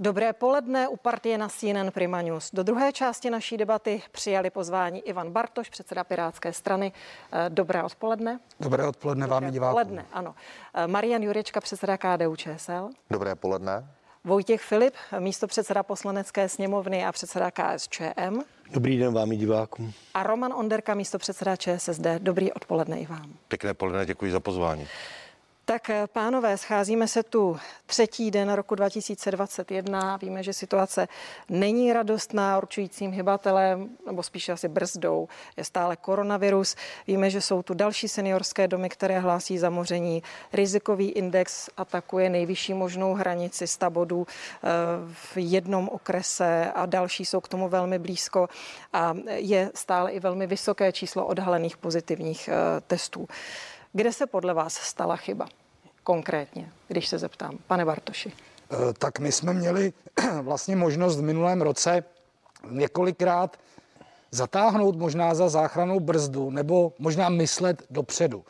Dobré poledne u partie na CNN Prima News. Do druhé části naší debaty přijali pozvání Ivan Bartoš, předseda Pirátské strany. Eh, dobré odpoledne. Dobré odpoledne vám i divákům. Odpoledne, ano. Eh, Marian Jurečka, předseda KDU ČSL. Dobré poledne. Vojtěch Filip, místo předseda poslanecké sněmovny a předseda KSČM. Dobrý den vám i divákům. A Roman Onderka, místo předseda ČSSD. Dobrý odpoledne i vám. Pěkné poledne, děkuji za pozvání. Tak eh, pánové, scházíme se tu třetí den roku 2021. Víme, že situace není radostná. Určujícím hybatelem, nebo spíše asi brzdou, je stále koronavirus. Víme, že jsou tu další seniorské domy, které hlásí zamoření. Rizikový index atakuje nejvyšší možnou hranici 100 bodů eh, v jednom okrese a další jsou k tomu velmi blízko. A je stále i velmi vysoké číslo odhalených pozitivních eh, testů. Kde se podle vás stala chyba? Konkrétně, když se zeptám. Pane Bartoši. Eh, tak my jsme měli vlastně možnost v minulém roce několikrát zatáhnout možná za záchranou brzdu nebo možná myslet dopředu.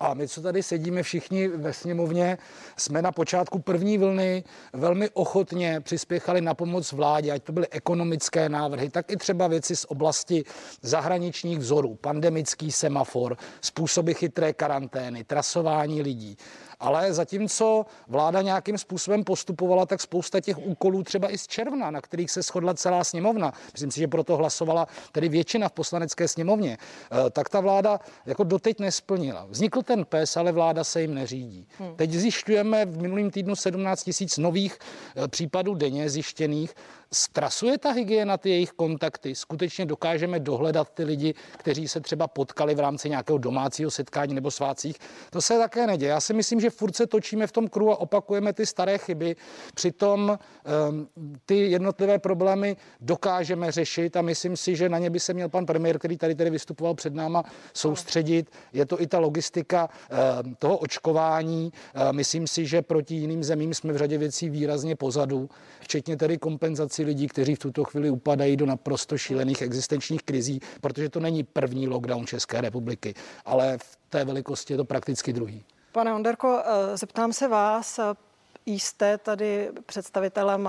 A my, co tady sedíme všichni ve sněmovně, jsme na počátku první vlny velmi ochotně přispěchali na pomoc vládě, ať to byly ekonomické návrhy, tak i třeba věci z oblasti zahraničních vzorů, pandemický semafor, způsoby chytré karantény, trasování lidí. Ale zatímco vláda nějakým způsobem postupovala, tak spousta těch úkolů třeba i z června, na kterých se shodla celá sněmovna, myslím si, že proto hlasovala tedy většina v poslanecké sněmovně, eh, tak ta vláda jako doteď nesplnila. Vznikl ten PES, ale vláda se jim neřídí. Hmm. Teď zjišťujeme v minulým týdnu 17 tisíc nových eh, případů denně zjištěných. Strasuje ta hygiena ty jejich kontakty? Skutečně dokážeme dohledat ty lidi, kteří se třeba potkali v rámci nějakého domácího setkání nebo svácích? To se také neděje. Já si myslím, že furt se točíme v tom kruhu a opakujeme ty staré chyby. Přitom um, ty jednotlivé problémy dokážeme řešit a myslím si, že na ně by se měl pan premiér, který tady tady vystupoval před náma, soustředit. Je to i ta logistika um, toho očkování. Uh, myslím si, že proti jiným zemím jsme v řadě věcí výrazně pozadu, včetně tedy kompenzaci lidí, kteří v tuto chvíli upadají do naprosto šílených existenčních krizí, protože to není první lockdown České republiky, ale v té velikosti je to prakticky druhý. Pane Onderko, eh, zeptám se vás, jste tady představitelem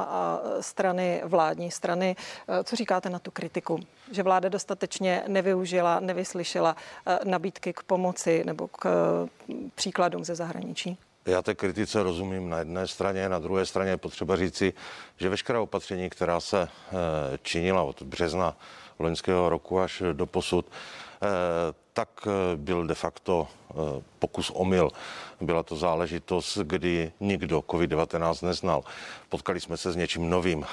strany, vládní strany. Eh, co říkáte na tu kritiku, že vláda dostatečně nevyužila, nevyslyšela eh, nabídky k pomoci nebo k příkladům ze zahraničí? Já té kritice rozumím na jedné straně, na druhé straně je potřeba říci, že veškerá opatření, která se eh, činila od března loňského roku až do posud, eh, tak eh, byl de facto pokus omyl. Byla to záležitost, kdy nikdo COVID-19 neznal. Potkali jsme se s něčím novým,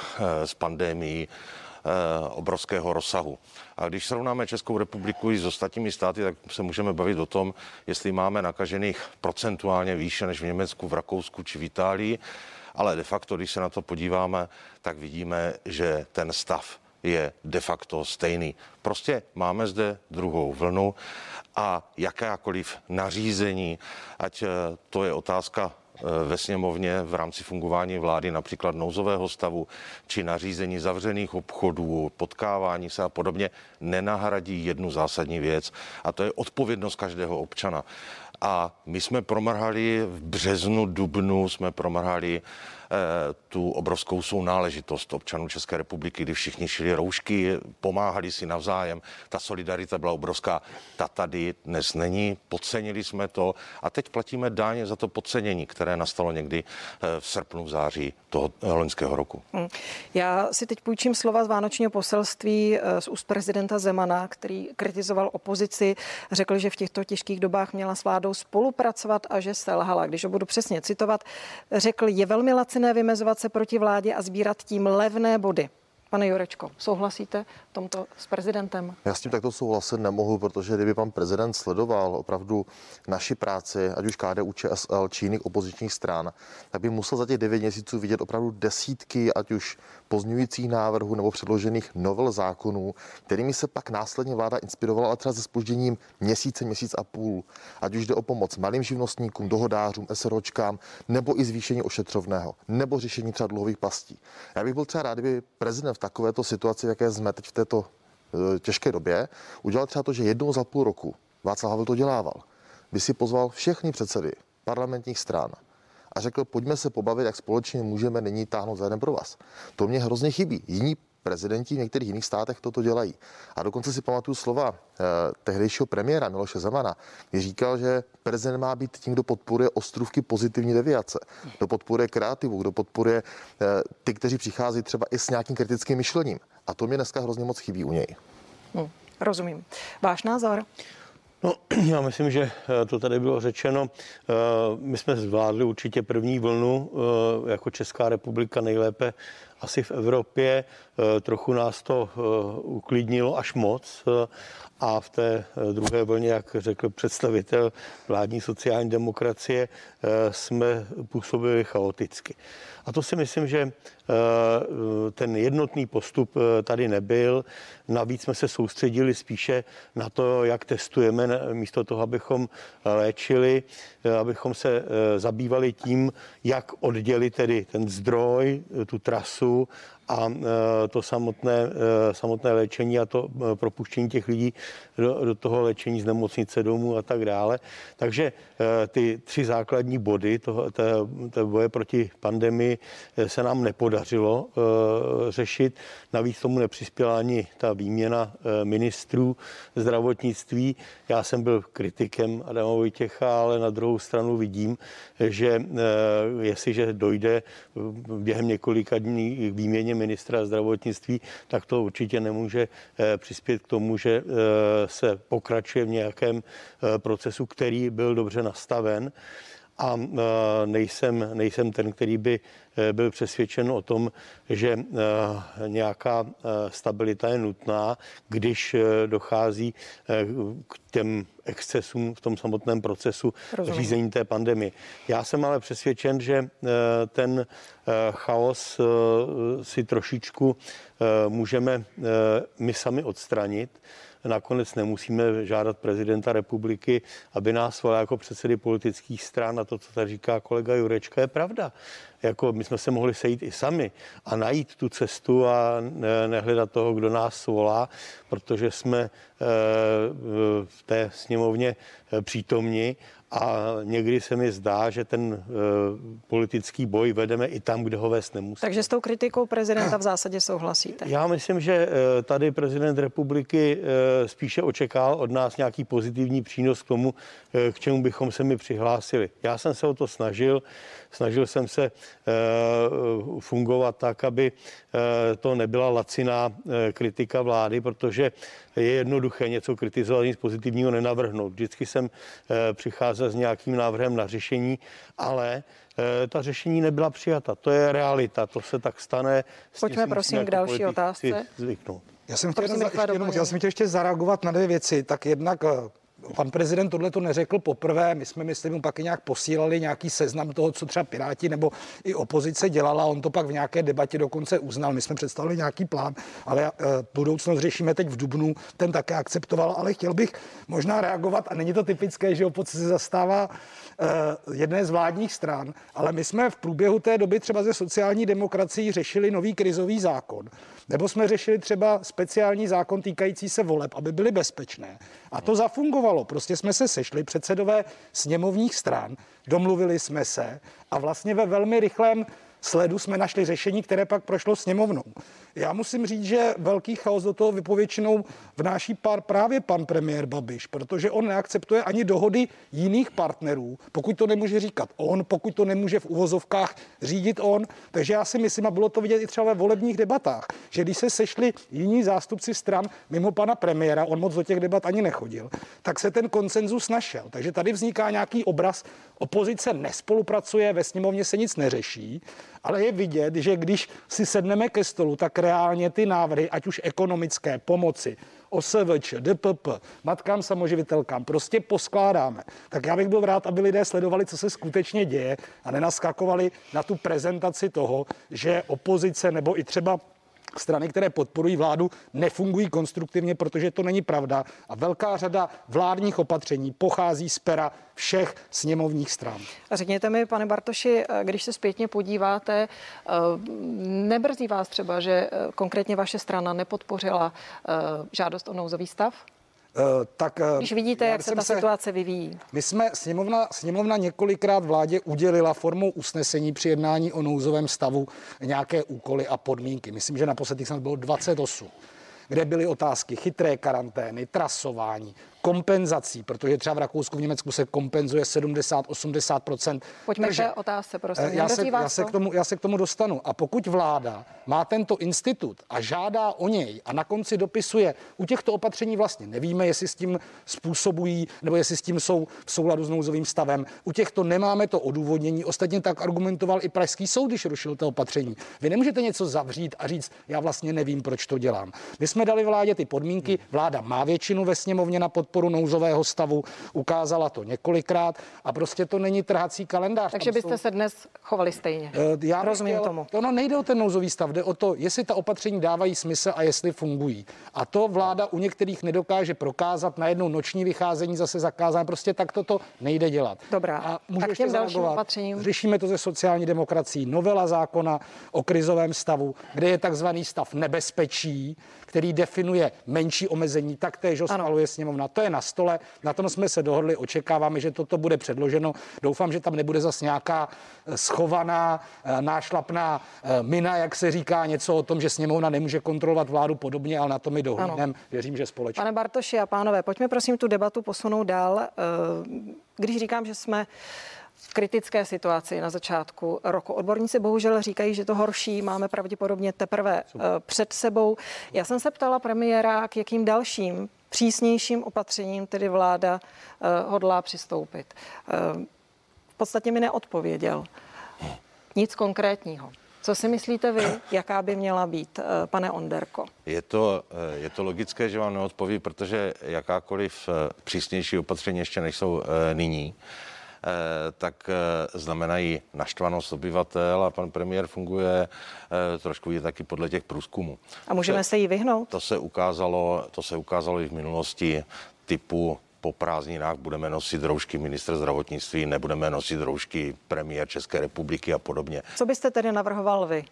s pandémií, obrovského rozsahu. A když srovnáme Českou republiku i s ostatními státy, tak se můžeme bavit o tom, jestli máme nakažených procentuálně výše než v Německu, v Rakousku či v Itálii. Ale de facto, když se na to podíváme, tak vidíme, že ten stav je de facto stejný. Prostě máme zde druhou vlnu a jakékoliv nařízení, ať eh, to je otázka Eh, ve sněmovně v rámci fungování vlády, například nouzového stavu či nařízení zavřených obchodů, potkávání se a podobně, nenahradí jednu zásadní věc a to je odpovědnost každého občana. A my jsme promrhali v březnu, dubnu, jsme promrhali Eh, tu obrovskou sounáležitost občanů České republiky, kdy všichni šili roušky, pomáhali si navzájem. Ta solidarita byla obrovská. Ta tady dnes není, podcenili jsme to a teď platíme dáně za to podcenění, které nastalo někdy eh, v srpnu, v září toho eh, loňského roku. Hmm. Já si teď půjčím slova z Vánočního poselství z úst prezidenta Zemana, který kritizoval opozici, řekl, že v těchto těžkých dobách měla s vládou spolupracovat a že selhala. Když ho budu přesně citovat, řekl, je velmi laciné laciné vymezovat se proti vládě a sbírat tím levné body. Pane Jurečko, souhlasíte tomto s prezidentem? Já s tím takto souhlasit nemohu, protože kdyby pan prezident sledoval opravdu naši práci, ať už KDU, ČSL či jiných opozičních stran, tak by musel za těch devět měsíců vidět opravdu desítky, ať už pozňujících návrhů nebo předložených novel zákonů, kterými se pak následně vláda inspirovala, ale třeba se spožděním měsíce, měsíc a půl. Ať už jde o pomoc malým živnostníkům, dohodářům, SROčkám, nebo i zvýšení ošetřovného, nebo řešení třeba dluhových pastí. Já bych byl třeba rád, kdyby prezident v takovéto situaci, jaké jsme teď v této e, těžké době, udělal třeba to, že jednou za půl roku Václav Havel to dělával. By si pozval všechny předsedy parlamentních stran a řekl, pojďme se pobavit, jak společně můžeme nyní táhnout za jeden pro vás. To mě hrozně chybí. Jiní prezidenti v některých jiných státech toto dělají. A dokonce si pamatuju slova eh, tehdejšího premiéra Miloše Zemana, který říkal, že prezident má být tím, kdo podporuje ostrůvky pozitivní deviace, kdo podporuje kreativu, kdo podporuje eh, ty, kteří přichází třeba i s nějakým kritickým myšlením. A to mě dneska hrozně moc chybí u něj. Hmm, rozumím. Váš názor? No, já myslím, že eh, to tady bylo řečeno. Eh, my jsme zvládli určitě první vlnu eh, jako Česká republika nejlépe asi v Evropě. Trochu nás to uklidnilo až moc a v té druhé vlně, jak řekl představitel vládní sociální demokracie, jsme působili chaoticky. A to si myslím, že eh, ten jednotný postup eh, tady nebyl. Navíc jsme se soustředili spíše na to, jak testujeme, místo toho, abychom léčili, eh, abychom se zabývali tím, jak oddělit tedy ten zdroj, tu trasu a e, to samotné, e, samotné léčení a to e, propuštění těch lidí do, do toho léčení z nemocnice domů a tak dále. Takže ty tři základní body toho, té, té boje proti pandemii se nám nepodařilo řešit. Navíc tomu nepřispěla ani ta výměna ministrů zdravotnictví. Já jsem byl kritikem Adama Vojtěcha, ale na druhou stranu vidím, že jestliže dojde během několika dní k výměně ministra zdravotnictví, tak to určitě nemůže eh, přispět k tomu, že eh, se pokračuje v nějakém eh, procesu, který byl dobře nastaven a nejsem, nejsem ten, který by byl přesvědčen o tom, že nějaká stabilita je nutná, když dochází k těm excesům v tom samotném procesu Rozumím. řízení té pandemie. Já jsem ale přesvědčen, že ten chaos si trošičku můžeme my sami odstranit nakonec nemusíme žádat prezidenta republiky, aby nás volal jako předsedy politických stran a to, co tady říká kolega Jurečka, je pravda. Jako my jsme se mohli sejít i sami a najít tu cestu a nehledat toho, kdo nás volá, protože jsme eh, v té sněmovně eh, přítomni a někdy se mi zdá, že ten uh, politický boj vedeme i tam, kde ho vést nemusí. Takže s tou kritikou prezidenta v zásadě souhlasíte? Já myslím, že tady prezident republiky spíše očekal od nás nějaký pozitivní přínos k tomu, k čemu bychom se mi přihlásili. Já jsem se o to snažil. Snažil jsem se fungovat tak, aby uh, to nebyla laciná uh, kritika vlády, protože je jednoduché něco kritizovat, nic pozitivního nenavrhnout. Vždycky jsem přicházel s nějakým návrhem na řešení, ale ta řešení nebyla přijata. To je realita, to se tak stane. Pojďme prosím k jako další otázce. Zvyknout. Já jsem, chtěl, ještě, jenom, já jsem chtěl ještě zareagovat na dvě věci. Tak jednak Pan prezident tohle to neřekl poprvé, my jsme, myslím, pak i nějak posílali nějaký seznam toho, co třeba Piráti nebo i opozice dělala, on to pak v nějaké debatě dokonce uznal, my jsme představili nějaký plán, ale uh, budoucnost řešíme teď v Dubnu, ten také akceptoval, ale chtěl bych možná reagovat, a není to typické, že opozice zastává uh, jedné z vládních stran, ale my jsme v průběhu té doby třeba ze sociální demokracií řešili nový krizový zákon, nebo jsme řešili třeba speciální zákon týkající se voleb, aby byly bezpečné. A to zafungovalo. Prostě jsme se sešli, předsedové sněmovních stran, domluvili jsme se a vlastně ve velmi rychlém sledu jsme našli řešení, které pak prošlo sněmovnou. Já musím říct, že velký chaos do toho vypovětšinou vnáší pár právě pan premiér Babiš, protože on neakceptuje ani dohody jiných partnerů, pokud to nemůže říkat on, pokud to nemůže v uvozovkách řídit on. Takže já si myslím, a bylo to vidět i třeba ve volebních debatách, že když se sešli jiní zástupci stran mimo pana premiéra, on moc do těch debat ani nechodil, tak se ten konsenzus našel. Takže tady vzniká nějaký obraz, opozice nespolupracuje, ve sněmovně se nic neřeší, ale je vidět, že když si sedneme ke stolu, tak reálně ty návrhy, ať už ekonomické pomoci, OSVČ, DPP, matkám samoživitelkám, prostě poskládáme. Tak já bych byl rád, aby lidé sledovali, co se skutečně děje a nenaskakovali na tu prezentaci toho, že opozice nebo i třeba strany, které podporují vládu, nefungují konstruktivně, protože to není pravda. A velká řada vládních opatření pochází z pera všech sněmovních stran. A řekněte mi, pane Bartoši, když se zpětně podíváte, eh, nebrzdí vás třeba, že eh, konkrétně vaše strana nepodpořila eh, žádost o nouzový stav? Tak, Když vidíte, jak se ta se, situace vyvíjí. My jsme, sněmovna, sněmovna několikrát vládě udělila formou usnesení při jednání o nouzovém stavu nějaké úkoly a podmínky. Myslím, že naposledy snad bylo 28 kde byly otázky chytré karantény, trasování, kompenzací, protože třeba v Rakousku, v Německu se kompenzuje 70-80%. Pojďme k té otázce, prosím. Já se, já, se k tomu, já se k tomu dostanu. A pokud vláda má tento institut a žádá o něj a na konci dopisuje, u těchto opatření vlastně nevíme, jestli s tím způsobují, nebo jestli s tím jsou v souladu s nouzovým stavem. U těchto nemáme to odůvodnění. Ostatně tak argumentoval i Pražský soud, když rušil to opatření. Vy nemůžete něco zavřít a říct, já vlastně nevím, proč to dělám. My jsme dali vládě ty podmínky, vláda má většinu ve sněmovně na pod podporu nouzového stavu, ukázala to několikrát a prostě to není trhací kalendář. Takže byste jsou... se dnes chovali stejně. Uh, já rozumím chtěl, tomu. To no, nejde o ten nouzový stav, jde o to, jestli ta opatření dávají smysl a jestli fungují. A to vláda u některých nedokáže prokázat, na jednou noční vycházení zase zakázán, prostě tak toto nejde dělat. Dobrá, a můžu tak těm dalším opatřením. Řešíme to ze sociální demokracií. Novela zákona o krizovém stavu, kde je takzvaný stav nebezpečí, který definuje menší omezení, tak též ho schvaluje sněmovna. To je na stole, na tom jsme se dohodli, očekáváme, že toto bude předloženo. Doufám, že tam nebude zase nějaká eh, schovaná, eh, nášlapná eh, mina, jak se říká, něco o tom, že sněmovna nemůže kontrolovat vládu podobně, ale na to my dohodneme. Věřím, že společně. Pane Bartoši a pánové, pojďme prosím tu debatu posunout dál. Když říkám, že jsme kritické situaci na začátku roku. Odborníci bohužel říkají, že to horší máme pravděpodobně teprve Super. před sebou. Já jsem se ptala premiéra, k jakým dalším přísnějším opatřením tedy vláda uh, hodlá přistoupit. Uh, v podstatě mi neodpověděl. Nic konkrétního. Co si myslíte vy, jaká by měla být, uh, pane Onderko? Je to, je to logické, že vám neodpoví, protože jakákoliv přísnější opatření ještě nejsou nyní. Eh, tak eh, znamenají naštvanost obyvatel a pan premiér funguje eh, trošku je taky podle těch průzkumů. A můžeme se jí vyhnout? To se ukázalo, to se ukázalo i v minulosti typu po prázdninách budeme nosit roušky minister zdravotnictví, nebudeme nosit roušky premiér České republiky a podobně. Co byste tedy navrhoval vy?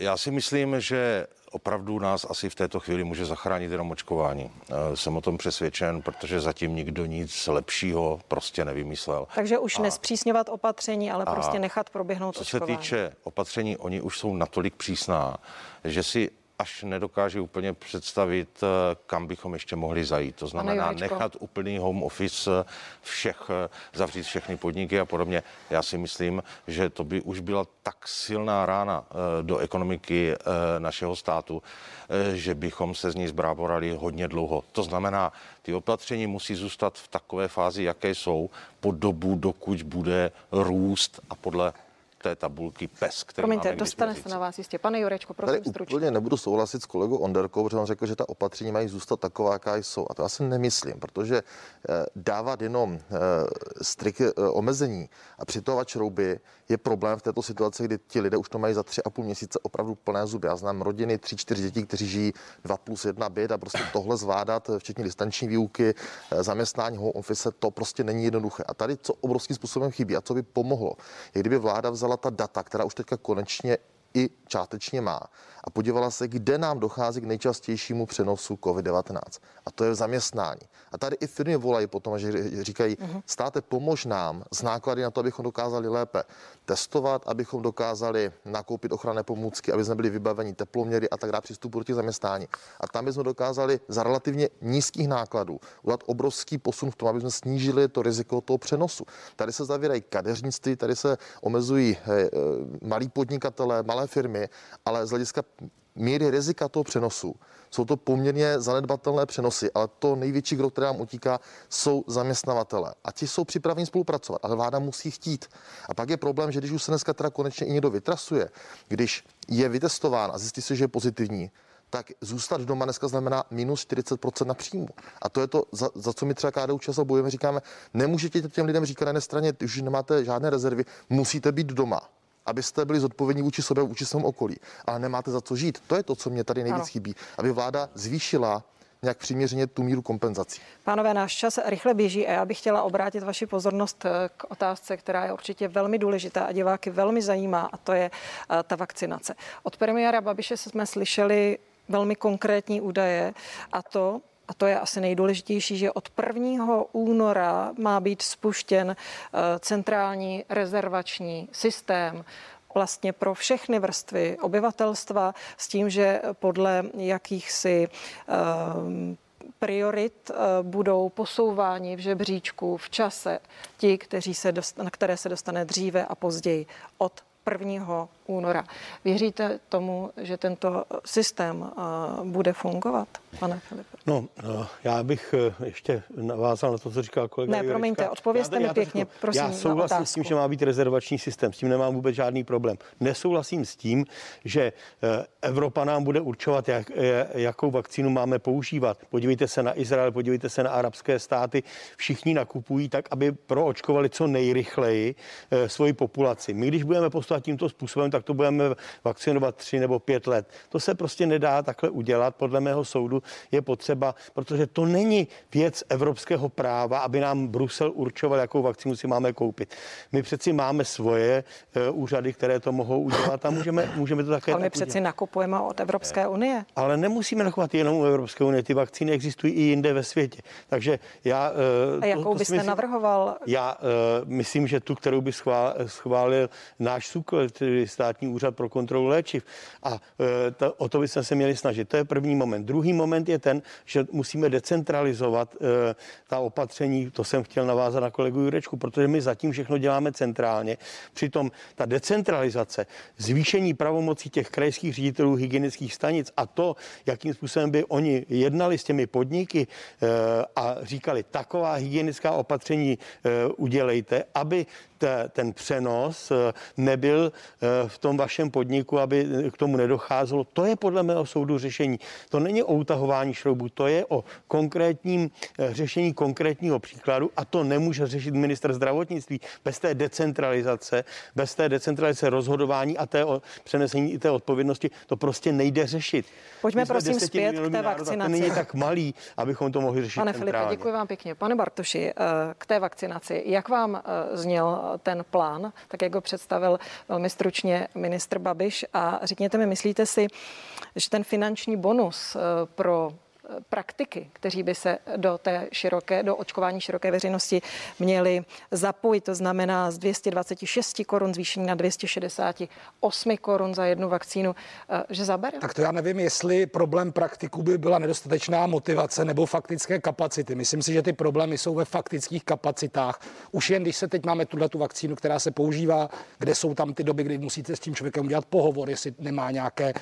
Já si myslím, že opravdu nás asi v této chvíli může zachránit jenom očkování. Eh, jsem o tom přesvědčen, protože zatím nikdo nic lepšího prostě nevymyslel. Takže už a, nespřísňovat opatření, ale prostě nechat proběhnout co očkování. Co se týče opatření, oni už jsou natolik přísná, že si až nedokáže úplně představit, eh, kam bychom ještě mohli zajít. To znamená nechat úplný home office eh, všech, eh, zavřít všechny podniky a podobně. Já si myslím, že to by už byla tak silná rána do ekonomiky našeho státu, že bychom se z ní zbráborali hodně dlouho. To znamená, ty opatření musí zůstat v takové fázi, jaké jsou, po dobu, dokud bude růst a podle té tabulky PES, který Promiňte, dostane se na vás jistě. Pane Jurečko, prosím Tady stručně. úplně nebudu souhlasit s kolegou Onderkou, protože on řekl, že ta opatření mají zůstat taková, jaká jsou. A to já si nemyslím, protože eh, dávat jenom eh, strik eh, omezení a přitovat šrouby je problém v této situaci, kdy ti lidé už to mají za tři a půl měsíce opravdu plné zuby. Já znám rodiny, tři, čtyři dětí, kteří žijí dva plus jedna byt a prostě tohle zvládat, včetně distanční výuky, zaměstnání home office, to prostě není jednoduché. A tady, co obrovským způsobem chybí a co by pomohlo, je kdyby vláda vzala ta data, která už teďka konečně i částečně má a podívala se, kde nám dochází k nejčastějšímu přenosu COVID-19. A to je v zaměstnání. A tady i firmy volají potom, že říkají, uh-huh. státe, pomož nám z náklady na to, abychom dokázali lépe testovat, abychom dokázali nakoupit ochranné pomůcky, aby jsme byli vybaveni teploměry a tak dále přístupu do těch zaměstnání. A tam bychom dokázali za relativně nízkých nákladů udělat obrovský posun v tom, aby jsme snížili to riziko toho přenosu. Tady se zavírají kadeřnictví, tady se omezují eh, eh, malí podnikatelé, malé firmy, ale z hlediska míry rizika toho přenosu jsou to poměrně zanedbatelné přenosy, ale to největší, kdo které nám utíká, jsou zaměstnavatele. A ti jsou připraveni spolupracovat, ale vláda musí chtít. A pak je problém, že když už se dneska teda konečně i někdo vytrasuje, když je vytestován a zjistí se, že je pozitivní, tak zůstat doma dneska znamená minus 40% na příjmu. A to je to, za, za co my třeba KDU často bojujeme, říkáme, nemůžete těm lidem říkat na jedné straně, už nemáte žádné rezervy, musíte být doma abyste byli zodpovědní vůči sobě, vůči svému okolí. Ale nemáte za co žít. To je to, co mě tady nejvíc ano. chybí. Aby vláda zvýšila nějak přiměřeně tu míru kompenzací. Pánové, náš čas rychle běží a já bych chtěla obrátit vaši pozornost eh, k otázce, která je určitě velmi důležitá a diváky velmi zajímá, a to je eh, ta vakcinace. Od premiéra Babiše jsme slyšeli velmi konkrétní údaje a to, a to je asi nejdůležitější, že od 1. února má být spuštěn eh, centrální rezervační systém vlastně pro všechny vrstvy obyvatelstva s tím, že podle jakýchsi um, priorit budou posouváni v žebříčku v čase ti, kteří se dost, na které se dostane dříve a později od 1 února. Věříte tomu, že tento systém eh, bude fungovat, pane Filipe? No, eh, já bych eh, ještě navázal na to, co říkal kolega Ne, promiňte, odpovězte mi pěkně, to, prosím, Já souhlasím s tím, že má být rezervační systém, s tím nemám vůbec žádný problém. Nesouhlasím s tím, že Evropa nám bude určovat, jak, jakou vakcínu máme používat. Podívejte se na Izrael, podívejte se na arabské státy, všichni nakupují tak, aby proočkovali co nejrychleji svoji populaci. My, když budeme postupovat tímto způsobem, tak to budeme vakcinovat tři nebo pět let. To se prostě nedá takhle udělat. Podle mého soudu je potřeba, protože to není věc evropského práva, aby nám Brusel určoval, jakou vakcínu si máme koupit. My přeci máme svoje uh, úřady, které to mohou udělat a můžeme, můžeme to také. Ale my přeci udělat. nakupujeme od Evropské unie. Ale nemusíme nakupovat jenom u Evropské unie. Ty vakcíny existují i jinde ve světě. Takže já. Uh, a jakou to, to byste myslím, navrhoval? Já uh, myslím, že tu, kterou by schválil, schválil náš SUKL, tedy státní úřad pro kontrolu léčiv. A e, to, o to bychom se měli snažit. To je první moment. Druhý moment je ten, že musíme decentralizovat e, ta opatření. To jsem chtěl navázat na kolegu Jurečku, protože my zatím všechno děláme centrálně. Přitom ta decentralizace, zvýšení pravomocí těch krajských ředitelů hygienických stanic a to, jakým způsobem by oni jednali s těmi podniky e, a říkali, taková hygienická opatření udělejte, aby ten přenos nebyl v tom vašem podniku, aby k tomu nedocházelo. To je podle mého soudu řešení. To není o utahování šroubů, to je o konkrétním eh, řešení konkrétního příkladu a to nemůže řešit minister zdravotnictví bez té decentralizace, bez té decentralizace rozhodování a té přenesení i té odpovědnosti. To prostě nejde řešit. Pojďme prosím zpět k té vakcinaci. To není tak malý, abychom to mohli řešit Pane Filipe, děkuji vám pěkně. Pane Bartoši, eh, k té vakcinaci. Jak vám eh, zněl ten plán, tak jak ho představil velmi stručně ministr Babiš. A řekněte mi, myslíte si, že ten finanční bonus eh, pro praktiky, kteří by se do té široké, do očkování široké veřejnosti měli zapojit. To znamená z 226 korun zvýšení na 268 korun za jednu vakcínu, eh, že zabere? Tak to já nevím, jestli problém praktiků by byla nedostatečná motivace nebo faktické kapacity. Myslím si, že ty problémy jsou ve faktických kapacitách. Už jen když se teď máme tuhle tu vakcínu, která se používá, kde jsou tam ty doby, kdy musíte s tím člověkem udělat pohovor, jestli nemá nějaké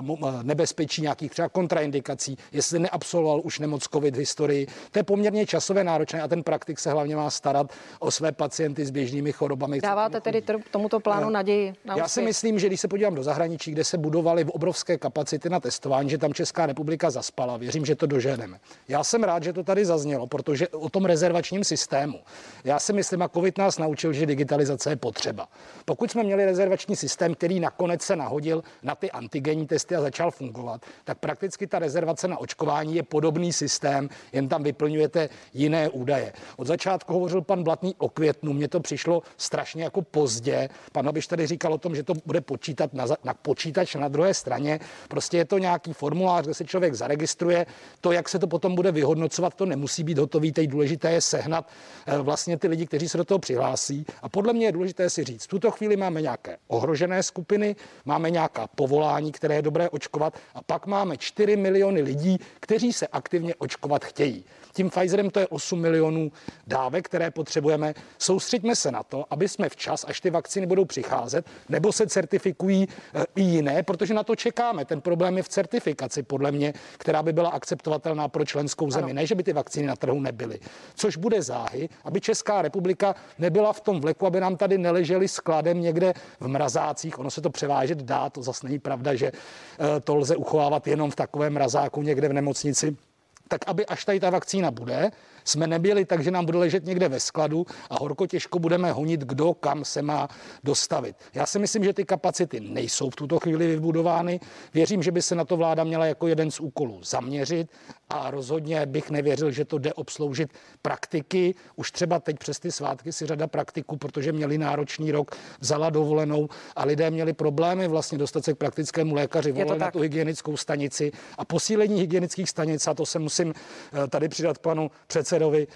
uh, nebezpečí, nějakých třeba kontraindikací, jestli neabsolvoval už nemoc COVID v historii. To je poměrně časové náročné a ten praktik se hlavně má starat o své pacienty s běžnými chorobami. Dáváte tedy tomuto plánu naději? Na Já si myslím, že když se podívám do zahraničí, kde se budovaly obrovské kapacity na testování, že tam Česká republika zaspala. Věřím, že to doženeme. Já jsem rád, že to tady zaznělo, protože o tom rezervačním systému. Já si myslím, a COVID nás naučil, že digitalizace je potřeba. Pokud jsme měli rezervační systém, který nakonec se nahodil na ty antigenní testy a začal fungovat, tak prakticky ta rezervace na očkování očkování je podobný systém, jen tam vyplňujete jiné údaje. Od začátku hovořil pan Blatný o květnu, mně to přišlo strašně jako pozdě. Pan Abiš tady říkal o tom, že to bude počítat na, na počítač na druhé straně. Prostě je to nějaký formulář, kde se člověk zaregistruje. To, jak se to potom bude vyhodnocovat, to nemusí být hotový. Teď důležité je sehnat eh, vlastně ty lidi, kteří se do toho přihlásí. A podle mě je důležité si říct, v tuto chvíli máme nějaké ohrožené skupiny, máme nějaká povolání, které je dobré očkovat a pak máme 4 miliony lidí, kteří se aktivně očkovat chtějí. Tím Pfizerem to je 8 milionů dávek, které potřebujeme. Soustřeďme se na to, aby jsme včas, až ty vakcíny budou přicházet, nebo se certifikují e, i jiné, protože na to čekáme. Ten problém je v certifikaci, podle mě, která by byla akceptovatelná pro členskou zemi. Ano. Ne, že by ty vakcíny na trhu nebyly. Což bude záhy, aby Česká republika nebyla v tom vleku, aby nám tady neleželi skladem někde v mrazácích. Ono se to převážet dá, to zase není pravda, že e, to lze uchovávat jenom v takovém mrazáku někde v nemocnici tak aby až tady ta vakcína bude, jsme nebyli tak, že nám bude ležet někde ve skladu a horko těžko budeme honit, kdo kam se má dostavit. Já si myslím, že ty kapacity nejsou v tuto chvíli vybudovány. Věřím, že by se na to vláda měla jako jeden z úkolů zaměřit a rozhodně bych nevěřil, že to jde obsloužit praktiky. Už třeba teď přes ty svátky si řada praktiků, protože měli náročný rok, vzala dovolenou a lidé měli problémy vlastně dostat se k praktickému lékaři, volali na tu hygienickou stanici a posílení hygienických stanic, a to se musí musím tady přidat panu předsedovi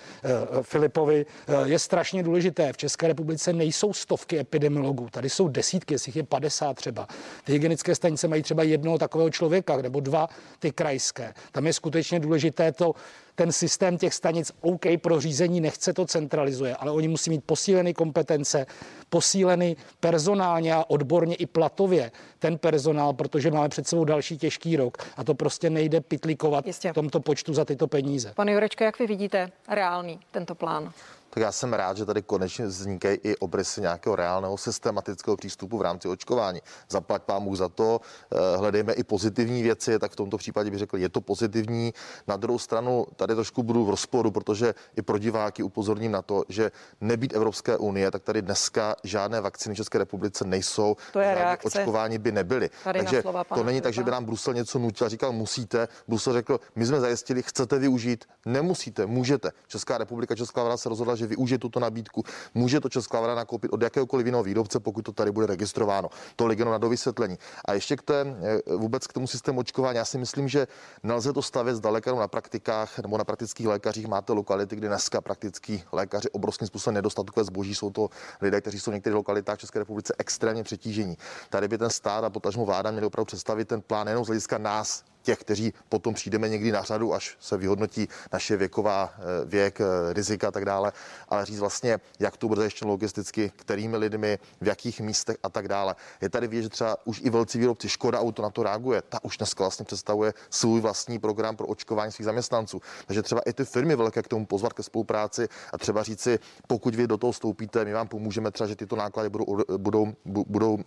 Filipovi, je strašně důležité. V České republice nejsou stovky epidemiologů, tady jsou desítky, jestli je 50 třeba. Ty hygienické stanice mají třeba jednoho takového člověka nebo dva ty krajské. Tam je skutečně důležité to ten systém těch stanic OK pro řízení nechce to centralizuje, ale oni musí mít posílené kompetence, posílený personálně a odborně i platově ten personál, protože máme před sebou další těžký rok a to prostě nejde pitlikovat Jistě. v tomto počtu za tyto peníze. Pane Jurečko, jak vy vidíte reálný tento plán? Tak já jsem rád, že tady konečně vznikají i obrysy nějakého reálného systematického přístupu v rámci očkování. Zaplať pámu za to, eh, hledejme i pozitivní věci, tak v tomto případě bych řekl, je to pozitivní. Na druhou stranu tady trošku budu v rozporu, protože i pro diváky upozorním na to, že nebýt Evropské unie, tak tady dneska žádné vakcíny v České republice nejsou. To je reakce. Očkování by nebyly. Tady Takže slova, to není tak, že by nám Brusel něco nutil a říkal, musíte. Brusel řekl, my jsme zajistili, chcete využít, nemusíte, můžete. Česká republika, Česká vláda se rozhodla, že využije tuto nabídku. Může to česká vláda nakoupit od jakéhokoliv jiného výrobce, pokud to tady bude registrováno. To jenom na dovysvětlení. A ještě k té, eh, vůbec k tomu systému očkování. Já si myslím, že nelze to stavět zdaleka na praktikách nebo na praktických lékařích. Máte lokality, kde dneska praktický lékaři obrovským způsobem nedostatkové zboží. Jsou to lidé, kteří jsou v některých lokalitách v České republice extrémně přetížení. Tady by ten stát a potažmo vláda měli opravdu představit ten plán nejen z hlediska nás, těch, kteří potom přijdeme někdy na řadu, až se vyhodnotí naše věková eh, věk, eh, rizika a tak dále, ale říct vlastně, jak to bude ještě logisticky, kterými lidmi, v jakých místech a tak dále. Je tady vidět, že třeba už i velcí výrobci Škoda Auto na to reaguje. Ta už dneska vlastně představuje svůj vlastní program pro očkování svých zaměstnanců. Takže třeba i ty firmy velké k tomu pozvat ke spolupráci a třeba říci, pokud vy do toho stoupíte, my vám pomůžeme třeba, že tyto náklady budou, budou, budou uh,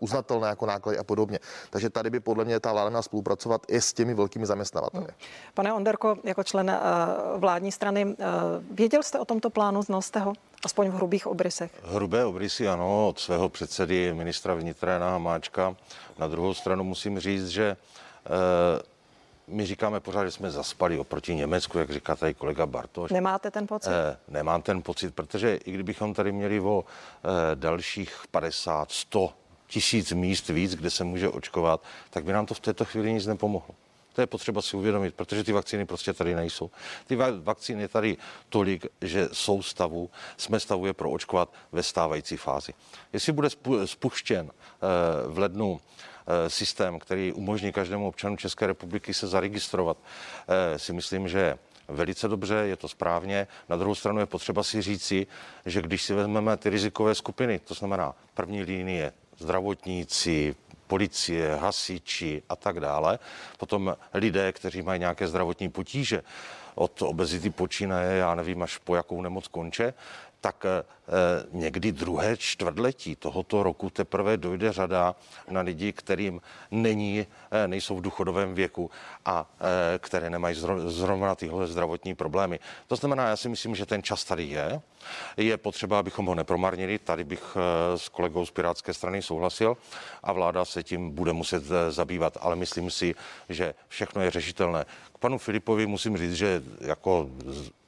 uznatelné jako náklady a podobně. Takže tady by podle mě ta vláda měla spolupracovat i s těmi velkými zaměstnavateli. Hmm. Pane Onderko, jako člen eh, vládní strany, eh, věděl jste o tomto plánu, znal jste ho? Aspoň v hrubých obrysech. Hrubé obrysy, ano, od svého předsedy ministra vnitra Jana Hamáčka. Na druhou stranu musím říct, že eh, my říkáme pořád, že jsme zaspali oproti Německu, jak říká tady kolega Bartoš. Nemáte ten pocit? Eh, nemám ten pocit, protože i kdybychom tady měli o eh, dalších 50, 100 tisíc míst víc, kde se může očkovat, tak by nám to v této chvíli nic nepomohlo. To je potřeba si uvědomit, protože ty vakcíny prostě tady nejsou. Ty vakcíny tady tolik, že jsou stavu, jsme stavu je proočkovat ve stávající fázi. Jestli bude spuštěn eh, v lednu eh, systém, který umožní každému občanu České republiky se zaregistrovat, eh, si myslím, že velice dobře, je to správně. Na druhou stranu je potřeba si říci, že když si vezmeme ty rizikové skupiny, to znamená první linie, zdravotníci, policie, hasiči a tak dále. Potom lidé, kteří mají nějaké zdravotní potíže, od obezity počínaje, já nevím, až po jakou nemoc konče, tak eh, někdy druhé čtvrtletí tohoto roku teprve dojde řada na lidi, kterým není, eh, nejsou v důchodovém věku a eh, které nemají zrovna tyhle zdravotní problémy. To znamená, já si myslím, že ten čas tady je. Je potřeba, abychom ho nepromarnili. Tady bych s kolegou z Pirátské strany souhlasil a vláda se tím bude muset zabývat, ale myslím si, že všechno je řešitelné. Panu Filipovi musím říct, že jako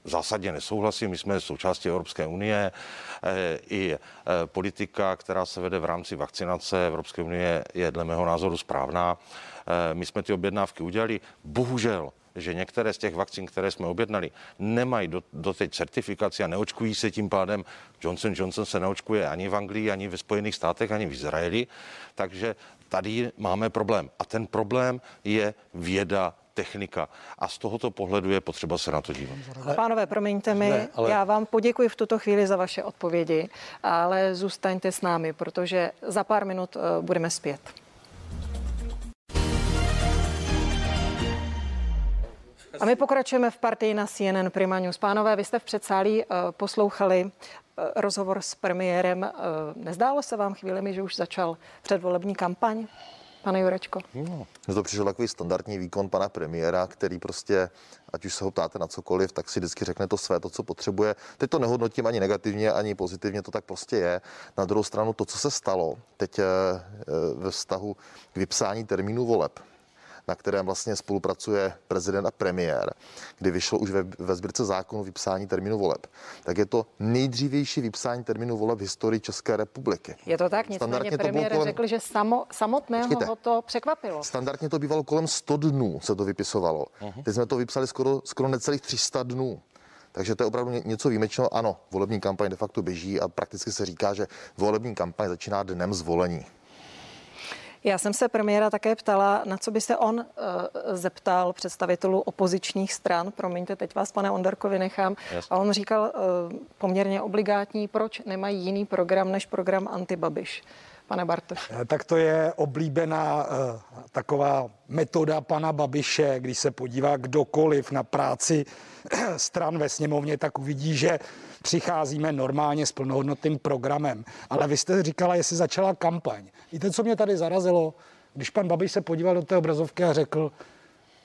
zásadně nesouhlasím. My jsme součástí Evropské unie. Eh, I eh, politika, která se vede v rámci vakcinace Evropské unie, je dle mého názoru správná. Eh, my jsme ty objednávky udělali. Bohužel že některé z těch vakcín, které jsme objednali, nemají do, doteď certifikaci a neočkují se tím pádem. Johnson Johnson se neočkuje ani v Anglii, ani ve Spojených státech, ani v Izraeli. Takže tady máme problém. A ten problém je věda technika. A z tohoto pohledu je potřeba se na to dívat. Pánové, promiňte mi, ne, ale... já vám poděkuji v tuto chvíli za vaše odpovědi, ale zůstaňte s námi, protože za pár minut eh, budeme zpět. A my pokračujeme v partii na CNN Prima News. Pánové, vy jste v předsálí uh, poslouchali uh, rozhovor s premiérem. Uh, nezdálo se vám chvíli, že už začal předvolební kampaň? Pane Jurečko? No, to přišel takový standardní výkon pana premiéra, který prostě, ať už se ho ptáte na cokoliv, tak si vždycky řekne to své, to, co potřebuje. Teď to nehodnotím ani negativně, ani pozitivně, to tak prostě je. Na druhou stranu to, co se stalo teď eh, ve vztahu k vypsání termínu voleb, na kterém vlastně spolupracuje prezident a premiér, kdy vyšlo už ve, ve sbírce zákonu vypsání termínu voleb, tak je to nejdřívější vypsání termínu voleb v historii České republiky. Je to tak, nicméně premiér kolem... řekl, že samo, samotného Počkejte, ho to překvapilo. Standardně to bývalo kolem 100 dnů se to vypisovalo. Uh-huh. Teď jsme to vypsali skoro, skoro necelých 300 dnů. Takže to je opravdu něco výjimečného. Ano, volební kampaň de facto běží a prakticky se říká, že volební kampaň začíná dnem zvolení. Já jsem se premiéra také ptala, na co by se on uh, zeptal představitelů opozičních stran. Promiňte, teď vás, pane Onderkovi, nechám. Jasně. A on říkal uh, poměrně obligátní, proč nemají jiný program než program Antibabiš pane Bartoš? Eh, tak to je oblíbená uh, taková metoda pana Babiše, když se podívá kdokoliv na práci stran ve sněmovně, tak uvidí, že přicházíme normálně s plnohodnotným programem. Ale vy jste říkala, jestli začala kampaň. Víte, co mě tady zarazilo? Když pan Babiš se podíval do té obrazovky a řekl,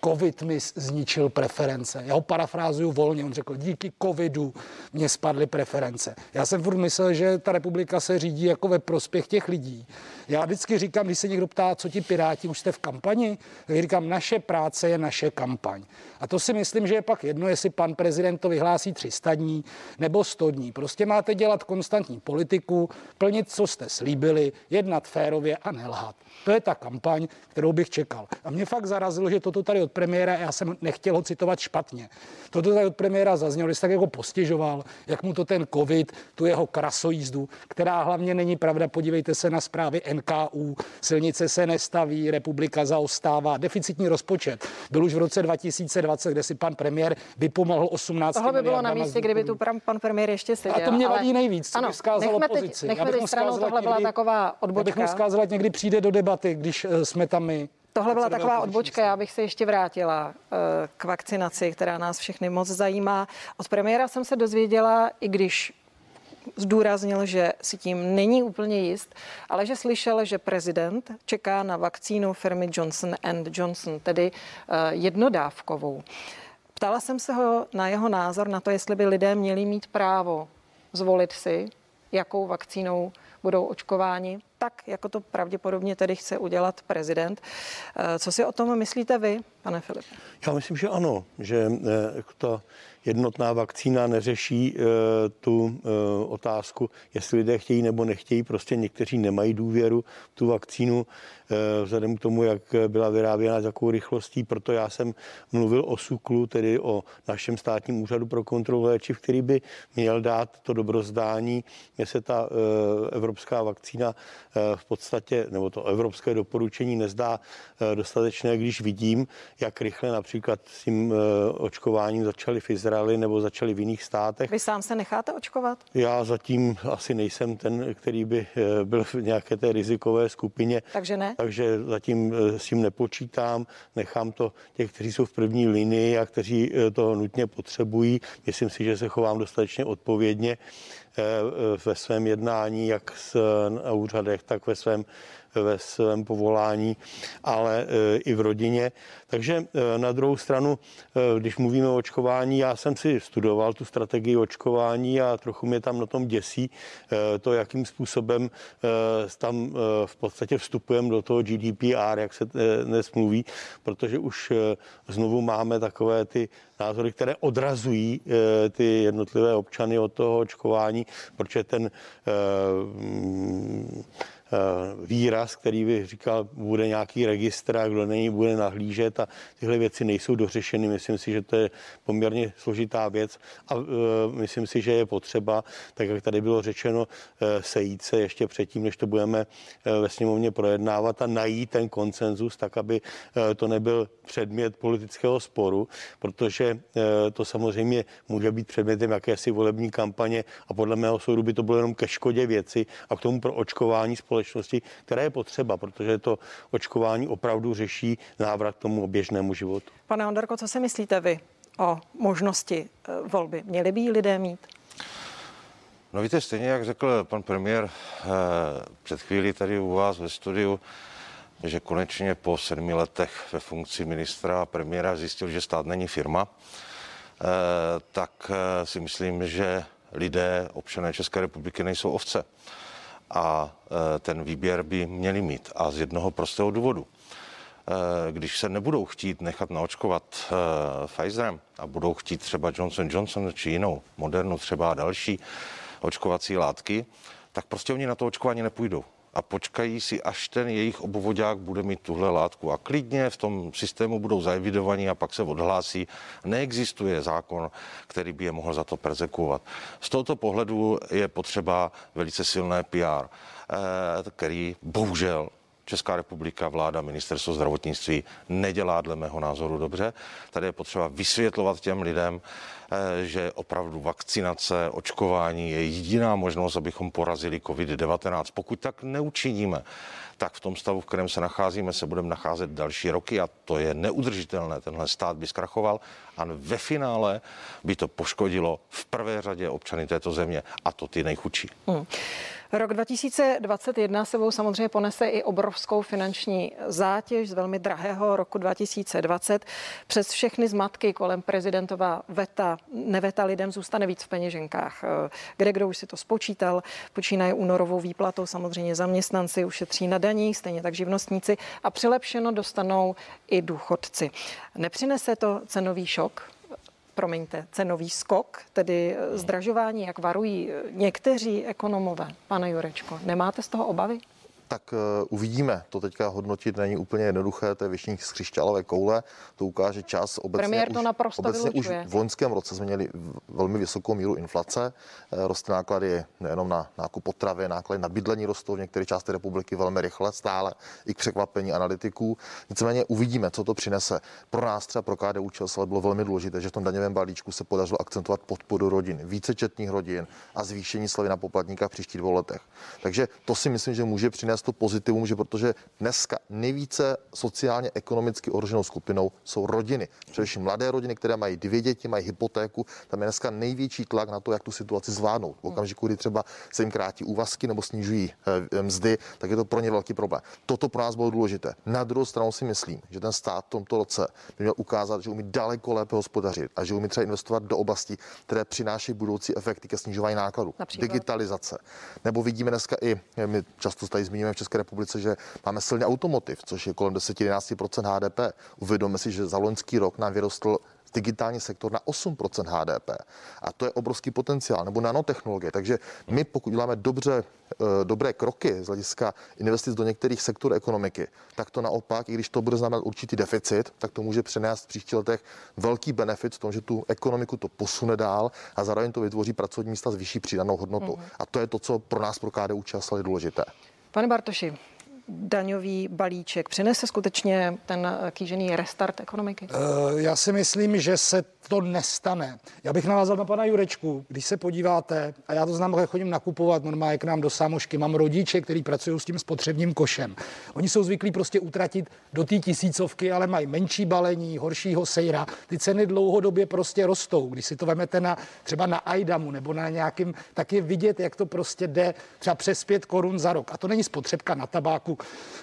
covid mi zničil preference. Já ho parafrázuju volně, on řekl, díky covidu mě spadly preference. Já jsem furt myslel, že ta republika se řídí jako ve prospěch těch lidí. Já vždycky říkám, když se někdo ptá, co ti piráti, už jste v kampani, tak říkám, naše práce je naše kampaň. A to si myslím, že je pak jedno, jestli pan prezident to vyhlásí 300 dní nebo 100 dní. Prostě máte dělat konstantní politiku, plnit, co jste slíbili, jednat férově a nelhat. To je ta kampaň, kterou bych čekal. A mě fakt zarazilo, že toto tady od premiéra, já jsem nechtěl ho citovat špatně, toto tady od premiéra zaznělo, že tak jako postěžoval, jak mu to ten covid, tu jeho krasojízdu, která hlavně není pravda, podívejte se na zprávy NKU, silnice se nestaví, republika zaostává, deficitní rozpočet byl už v roce 2020, kde si pan premiér vypomohl 18 Tohle by bylo na místě, kdyby tu pan premiér ještě seděl. A to mě vadí nejvíc, co ano, vzkázal opozici. Teď, nechme teď stranou, tohle byla taková odbočka. Já bych mu jak někdy přijde do debaty, když eh, jsme tam my. Tohle byla taková odbočka, já bych se ještě vrátila eh, k vakcinaci, která nás všechny moc zajímá. Od premiéra jsem se dozvěděla, i když zdůraznil, že si tím není úplně jist, ale že slyšel, že prezident čeká na vakcínu firmy Johnson Johnson, tedy eh, jednodávkovou. Ptala jsem se ho na jeho názor na to, jestli by lidé měli mít právo zvolit si, jakou vakcínou budou očkováni, tak jako to pravděpodobně tedy chce udělat prezident. Eh, co si o tom myslíte vy, pane Filipe? Já myslím, že ano, že eh, ta jednotná vakcína neřeší eh, tu otázku, jestli lidé chtějí nebo nechtějí. Prostě někteří nemají důvěru tu vakcínu vzhledem k tomu, jak byla vyráběna s jakou rychlostí. Proto já jsem mluvil o SUKLu, tedy o našem státním úřadu pro kontrolu léčiv, který by měl dát to dobrozdání. Se ta evropská vakcína Eh, v podstatě, nebo to evropské doporučení nezdá eh, dostatečné, když vidím, jak rychle například s tím eh, očkováním začali v Izraeli nebo začali v jiných státech. Vy sám se necháte očkovat? Já zatím asi nejsem ten, který by byl v nějaké té rizikové skupině. Takže ne? Takže zatím s tím nepočítám. Nechám to těch, kteří jsou v první linii a kteří to nutně potřebují. Myslím si, že se chovám dostatečně odpovědně. Eh, ve svém jednání, jak na úřadech, tak ve svém ve svém povolání, ale e, i v rodině. Takže e, na druhou stranu, e, když mluvíme o očkování, já jsem si studoval tu strategii očkování a trochu mě tam na tom děsí to, jakým způsobem tam v podstatě vstupujeme do toho GDPR, jak se dnes mluví, protože už znovu máme takové ty názory, které odrazují ty jednotlivé občany od toho očkování, protože ten výraz, který by říkal, bude nějaký registr a kdo není, bude nahlížet a tyhle věci nejsou dořešeny. Myslím si, že to je poměrně složitá věc a uh, myslím si, že je potřeba, tak jak tady bylo řečeno, uh, sejít se ještě předtím, než to budeme ve sněmovně projednávat a najít ten konsenzus, tak aby to nebyl předmět politického sporu, protože to samozřejmě může být předmětem jakési volební kampaně a podle mého soudu by to bylo jenom ke škodě věci a k tomu pro očkování společnosti společnosti, která je potřeba, protože to očkování opravdu řeší návrat k tomu běžnému životu. Pane Onderko, co si myslíte vy o možnosti eh, volby? Měli by ji lidé mít? No víte, stejně jak řekl pan premiér eh, před chvílí tady u vás ve studiu, že konečně po sedmi letech ve funkci ministra a premiéra zjistil, že stát není firma, eh, tak si myslím, že lidé, občané České republiky nejsou ovce a e, ten výběr by měli mít. A z jednoho prostého důvodu. když se nebudou chtít nechat naočkovat Pfizerem a budou chtít třeba Johnson Johnson či jinou, Modernu třeba další očkovací látky, tak prostě oni na to očkování nepůjdou a počkají si, až ten jejich obvodák bude mít tuhle látku. A klidně v tom systému budou zaevidovaní a pak se odhlásí. Neexistuje zákon, který by je mohl za to persekuovat. Z tohoto pohledu je potřeba velice silné PR, eh, který bohužel Česká republika, vláda, ministerstvo zdravotnictví nedělá dle mého názoru dobře. Tady je potřeba vysvětlovat těm lidem, eh, že opravdu vakcinace, očkování je jediná možnost, abychom porazili COVID-19. Pokud tak neučiníme, tak v tom stavu, v kterém se nacházíme, se budeme nacházet další roky a to je neudržitelné. Tenhle stát by zkrachoval a ve finále by to poškodilo v prvé řadě občany této země a to ty nejchudší. Hmm. Rok 2021 sebou samozřejmě ponese i obrovskou finanční zátěž z velmi drahého roku 2020. Přes všechny zmatky kolem prezidentova veta, neveta lidem zůstane víc v peněženkách. Kde kdo už si to spočítal, počínaje únorovou výplatou, samozřejmě zaměstnanci ušetří na daních, stejně tak živnostníci a přilepšeno dostanou i důchodci. Nepřinese to cenový šok? Promiňte, cenový skok, tedy zdražování, jak varují někteří ekonomové. Pane Jurečko, nemáte z toho obavy? Tak eh, uvidíme. To teďka hodnotit není úplně jednoduché, to je většiní z křišťálové koule, to ukáže čas. Obecně Premiér to už, naprosto obecně už v loňském roce jsme měli velmi vysokou míru inflace, eh, rostly náklady nejenom na nákup potravy, náklady na bydlení rostou v některých částech republiky velmi rychle stále, i k překvapení analytiků. Nicméně uvidíme, co to přinese. Pro nás třeba pro KDU ČSL bylo velmi důležité, že v tom daňovém balíčku se podařilo akcentovat podporu rodin, vícečetných rodin a zvýšení slevy na poplatníka v příštích dvou letech. Takže to si myslím, že může přinést přinést to pozitivum, že protože dneska nejvíce sociálně ekonomicky ohroženou skupinou jsou rodiny. Především mladé rodiny, které mají dvě děti, mají hypotéku. Tam je dneska největší tlak na to, jak tu situaci zvládnout. V okamžiku, kdy třeba se jim krátí úvazky nebo snižují eh, mzdy, tak je to pro ně velký problém. Toto pro nás bylo důležité. Na druhou stranu si myslím, že ten stát v tomto roce by měl ukázat, že umí daleko lépe hospodařit a že umí třeba investovat do oblastí, které přináší budoucí efekty ke snižování nákladů. Například. Digitalizace. Nebo vidíme dneska i, my často tady zmíníme v České republice, že máme silný automotiv, což je kolem 10-11% HDP. Uvědomme si, že za loňský rok nám vyrostl digitální sektor na 8% HDP. A to je obrovský potenciál, nebo nanotechnologie. Takže my, pokud děláme dobře, eh, dobré kroky z hlediska investic do některých sektorů ekonomiky, tak to naopak, i když to bude znamenat určitý deficit, tak to může přinést v příštích letech velký benefit v tom, že tu ekonomiku to posune dál a zároveň to vytvoří pracovní místa s vyšší přidanou hodnotou. Mm-hmm. A to je to, co pro nás pro KDU časl je důležité. Pane Bartoši, daňový balíček přinese skutečně ten kýžený restart ekonomiky? Eh, já si myslím, že se to nestane. Já bych navázal na pana Jurečku. Když se podíváte, a já to znám, že chodím nakupovat normálně k nám do Sámošky, mám rodiče, kteří pracují s tím spotřebním košem. Oni jsou zvyklí prostě utratit do té tisícovky, ale mají menší balení, horšího sejra. Ty ceny dlouhodobě prostě rostou. Když si to vemete na, třeba na Aidamu nebo na nějakým, tak je vidět, jak to prostě jde třeba přes 5 korun za rok. A to není spotřebka na tabáku,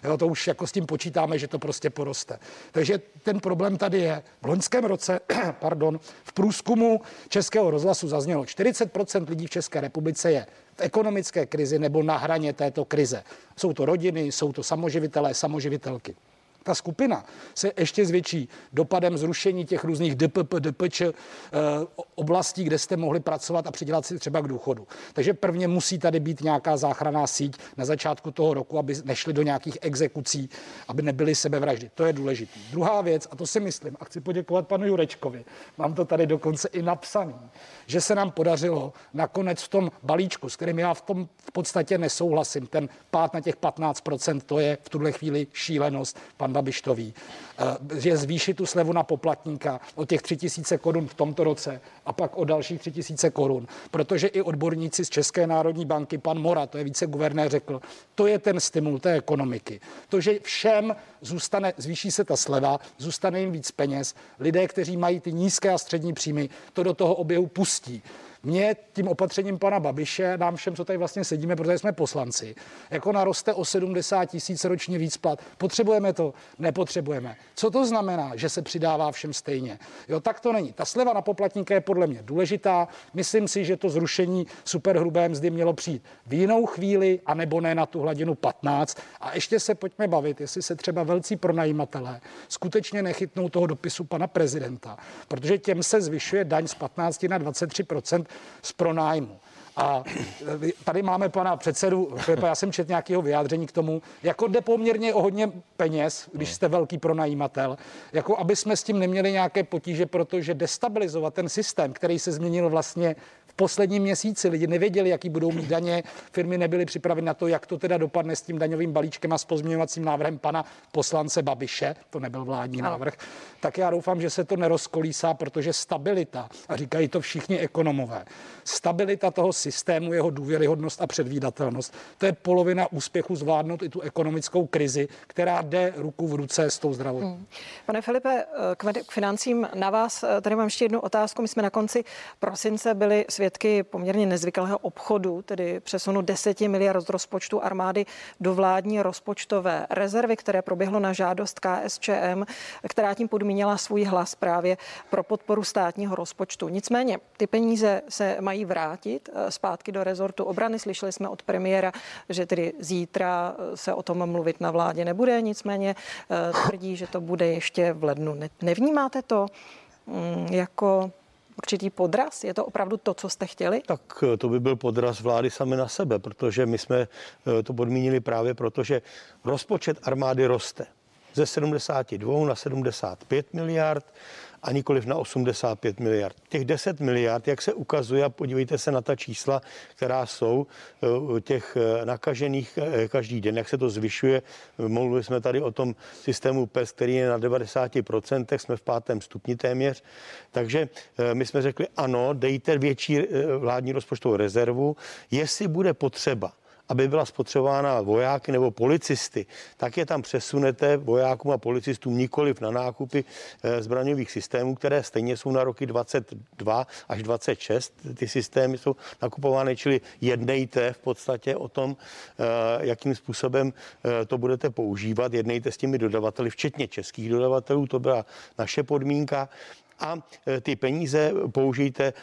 jo, to už jako s tím počítáme, že to prostě poroste. Takže ten problém tady je. V loňském roce, pardon, v průzkumu Českého rozhlasu zaznělo, 40% lidí v České republice je v ekonomické krizi nebo na hraně této krize. Jsou to rodiny, jsou to samoživitelé, samoživitelky ta skupina se ještě zvětší dopadem zrušení těch různých DPP, DPČ eh, oblastí, kde jste mohli pracovat a přidělat si třeba k důchodu. Takže prvně musí tady být nějaká záchranná síť na začátku toho roku, aby nešli do nějakých exekucí, aby nebyly sebevraždy. To je důležité. Druhá věc, a to si myslím, a chci poděkovat panu Jurečkovi, mám to tady dokonce i napsaný, že se nám podařilo nakonec v tom balíčku, s kterým já v tom v podstatě nesouhlasím, ten pát na těch 15%, to je v tuhle chvíli šílenost. Pan Babiš to ví. Je eh, zvýšit tu slevu na poplatníka o těch 3000 korun v tomto roce a pak o dalších 3000 korun. Protože i odborníci z České národní banky, pan Mora, to je více guvernér, řekl, to je ten stimul té ekonomiky. To, že všem zůstane, zvýší se ta sleva, zůstane jim víc peněz, lidé, kteří mají ty nízké a střední příjmy, to do toho oběhu pustí. Mě tím opatřením pana Babiše, nám všem, co tady vlastně sedíme, protože jsme poslanci, jako naroste o 70 tisíc ročně víc plat. Potřebujeme to? Nepotřebujeme. Co to znamená, že se přidává všem stejně? Jo, tak to není. Ta sleva na poplatníka je podle mě důležitá. Myslím si, že to zrušení superhrubé mzdy mělo přijít v jinou chvíli, anebo ne na tu hladinu 15. A ještě se pojďme bavit, jestli se třeba velcí pronajímatelé skutečně nechytnou toho dopisu pana prezidenta, protože těm se zvyšuje daň z 15 na 23 z pronájmu. A tady máme pana předsedu, já jsem četl nějakého vyjádření k tomu, jako jde poměrně o hodně peněz, když jste velký pronajímatel, jako aby jsme s tím neměli nějaké potíže, protože destabilizovat ten systém, který se změnil vlastně posledním měsíci. Lidi nevěděli, jaký budou mít daně, firmy nebyly připraveny na to, jak to teda dopadne s tím daňovým balíčkem a s pozměňovacím návrhem pana poslance Babiše, to nebyl vládní ano. návrh, tak já doufám, že se to nerozkolísá, protože stabilita, a říkají to všichni ekonomové, stabilita toho systému, jeho důvěryhodnost a předvídatelnost, to je polovina úspěchu zvládnout i tu ekonomickou krizi, která jde ruku v ruce s tou zdravotní. Hmm. Pane Filipe, k financím na vás tady mám ještě jednu otázku. My jsme na konci prosince byli svědky poměrně nezvyklého obchodu, tedy přesunu 10 miliard z rozpočtu armády do vládní rozpočtové rezervy, které proběhlo na žádost KSČM, která tím podmínila svůj hlas právě pro podporu státního rozpočtu. Nicméně ty peníze se mají vrátit eh, zpátky do rezortu obrany. Slyšeli jsme od premiéra, že tedy zítra eh, se o tom mluvit na vládě nebude, nicméně eh, tvrdí, že to bude ještě v lednu. Nevnímáte to mm, jako určitý podraz? Je to opravdu to, co jste chtěli? Tak eh, to by byl podraz vlády sami na sebe, protože my jsme eh, to podmínili právě proto, že rozpočet armády roste ze 72 na 75 miliard a nikoliv na 85 miliard. Těch 10 miliard, jak se ukazuje, a podívejte se na ta čísla, která jsou eh, těch eh, nakažených eh, každý den, jak se to zvyšuje. Mluvili jsme tady o tom systému PES, který je na 90%, jsme v pátém stupni téměř. Takže my jsme řekli, ano, dejte větší vládní rozpočtovou rezervu, jestli bude potřeba aby byla spotřebována vojáky nebo policisty, tak je tam přesunete vojákům a policistům nikoliv na nákupy eh, zbraňových systémů, které stejně jsou na roky 22 až 26. Ty systémy jsou nakupovány, čili jednejte v podstatě o tom, eh, jakým způsobem eh, to budete používat. Jednejte s těmi dodavateli, včetně českých dodavatelů, to byla naše podmínka a e, ty peníze použijte e, e,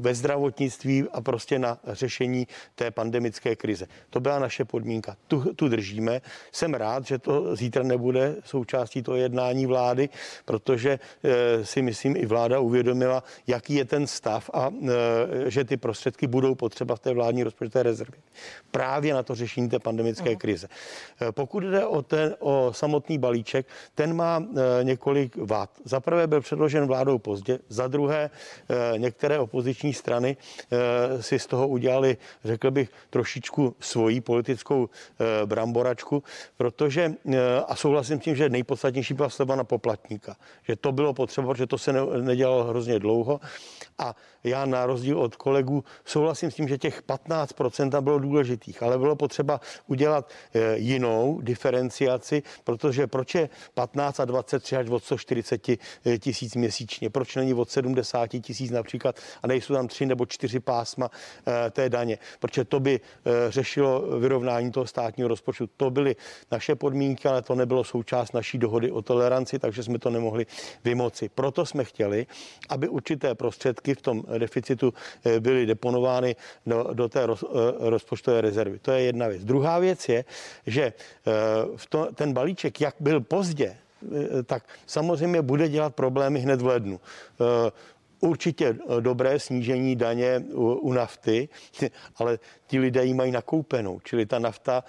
ve zdravotnictví a prostě na řešení té pandemické krize. To byla naše podmínka. Tu, tu držíme. Jsem rád, že to zítra nebude součástí toho jednání vlády, protože si myslím, i vláda uvědomila, jaký je ten stav a že ty prostředky budou potřeba v té vládní rozpočtové rezervě. Právě na to řešení té pandemické uh-huh. krize. Pokud jde o, ten, o samotný balíček, ten má několik vád. Za prvé byl předložen vládou pozdě. Za druhé, eh, některé opoziční strany eh, si z toho udělali, řekl bych, trošičku svoji politickou eh, bramboračku, protože, a souhlasím s tím, že nejpodstatnější byla sleva na poplatníka. Že to bylo potřeba, protože to se nedělalo hrozně dlouho. A já na rozdíl od kolegů souhlasím s tím, že těch 15% bylo důležitých, ale bylo potřeba udělat jinou diferenciaci, protože proč je 15 a 23 až od 140 tisíc měsíčně, proč není od 70 tisíc například a nejsou tam tři nebo čtyři pásma eh, té daně, protože to by eh, řešilo vyrovnání toho státního rozpočtu. To byly naše podmínky, ale to nebylo součást naší dohody o toleranci, takže jsme to nemohli vymoci. Proto jsme chtěli, aby určité prostředky v tom deficitu eh, byly deponovány do, do té roz, rozpočtové rezervy. To je jedna věc. Druhá věc je, že v to, ten balíček, jak byl pozdě tak samozřejmě bude dělat problémy hned v lednu. Eh, určitě eh, dobré snížení daně u, u nafty, ale ti lidé ji mají nakoupenou, čili ta nafta